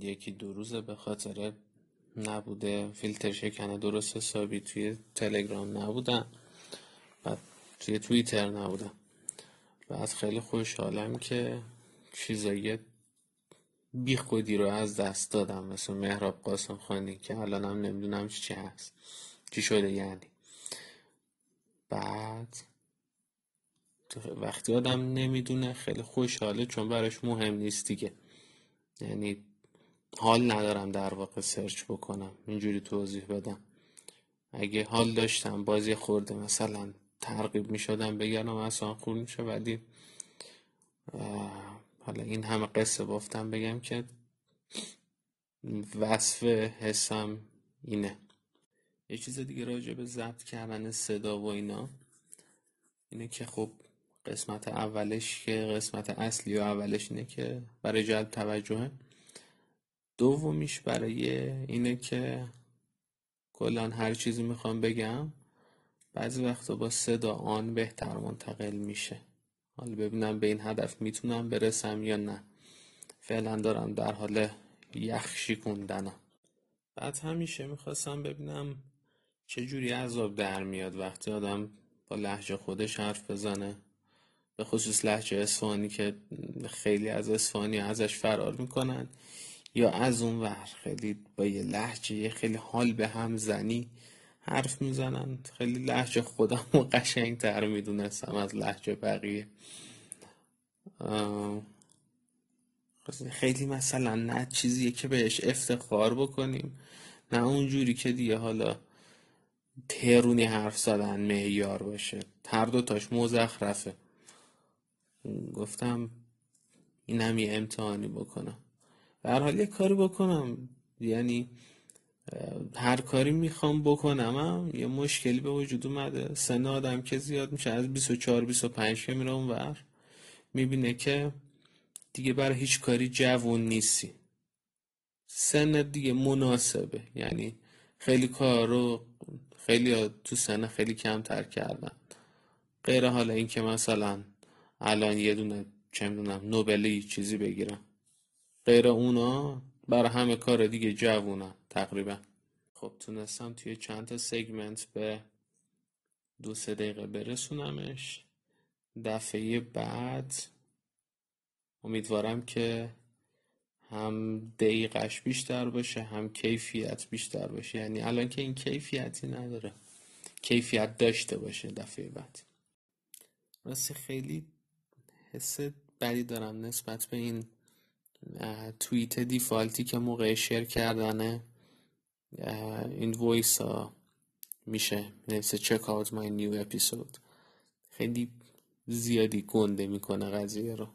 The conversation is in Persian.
یکی دو روزه به خاطر نبوده. فیلتر شکنه درست حسابی توی تلگرام نبودم و توی توییتر نبودم بعد خیلی خوشحالم که چیزایی بی خودی رو از دست دادم. مثل مهراب قاسم خانی که الانم نمی‌دونم چی هست. چی شده یعنی. بعد وقتی آدم نمی‌دونه خیلی خوشحاله چون براش مهم نیست دیگه. یعنی حال ندارم در واقع سرچ بکنم. اینجوری توضیح بدم. اگه حال داشتم بازی خورده مثلا ترغیب می شدم بگردم اصلا خور میشه ولی حالا این همه قصه بافتم بگم که وصف حسم اینه. یه چیز دیگه راجع به ضبط کردن صدا و اینا اینه که خب قسمت اولش که قسمت اصلی و اولش اینه که برای جلب توجهه. دومیش برای اینه که کلا هر چیزی می‌خوام بگم بعضی وقتا با صدا آن بهتر منتقل میشه. حالا ببینم به این هدف می‌تونم برسم یا نه. فعلا دارم در حال یخ شیکوندنم بعد همیشه می‌خواستم ببینم چه جوری عذاب در میاد وقتی آدم با لحجه خودش حرف بزنه. به خصوص لحجه اسفانی که خیلی از اسفانی ازش فرار می‌کنن. یا از اون ور خیلی با یه لحجه خیلی حال به هم زنی حرف می‌زنن. خیلی لحجه خودم و قشنگ تر می‌دونستم از لحجه بقیه. خیلی مثلا نه چیزیه که بهش افتخار بکنیم نه اونجوری که دیگه حالا ترونی حرف زدن معیار باشه. هر دوتاش مزخرفه. گفتم اینم یه امتحانی بکنم. به حال یه کاری بکنم. یعنی هر کاری می‌خوام بکنم هم یه مشکلی به وجود اومده. سن آدم که زیاد میشه از 24 25 که میره اونور می‌بینه که دیگه برای هیچ کاری جوون نیستی. سن دیگه مناسبه. یعنی خیلی کار رو خیلی تو سن خیلی کمتر کردن. غیر حالا اینکه مثلا الان یه دونه چه می‌دونم نوبلی چیزی بگیرم. غیر اونا برای همه کار دیگه جوونن تقریبا. خب تونستم توی چند تا سگمنت به دو سه دقیقه برسونمش. دفعه بعد امیدوارم که هم دقیقش بیشتر باشه هم کیفیت بیشتر باشه. یعنی الان که این کیفیتی نداره. کیفیت داشته باشه دفعه بعد. راستی خیلی حس بدی دارم نسبت به این توییت default ی که موقع share کردنه این voice ها میشه. نوشته check out my new episode خیلی زیادی گنده می‌کنه قضیه رو.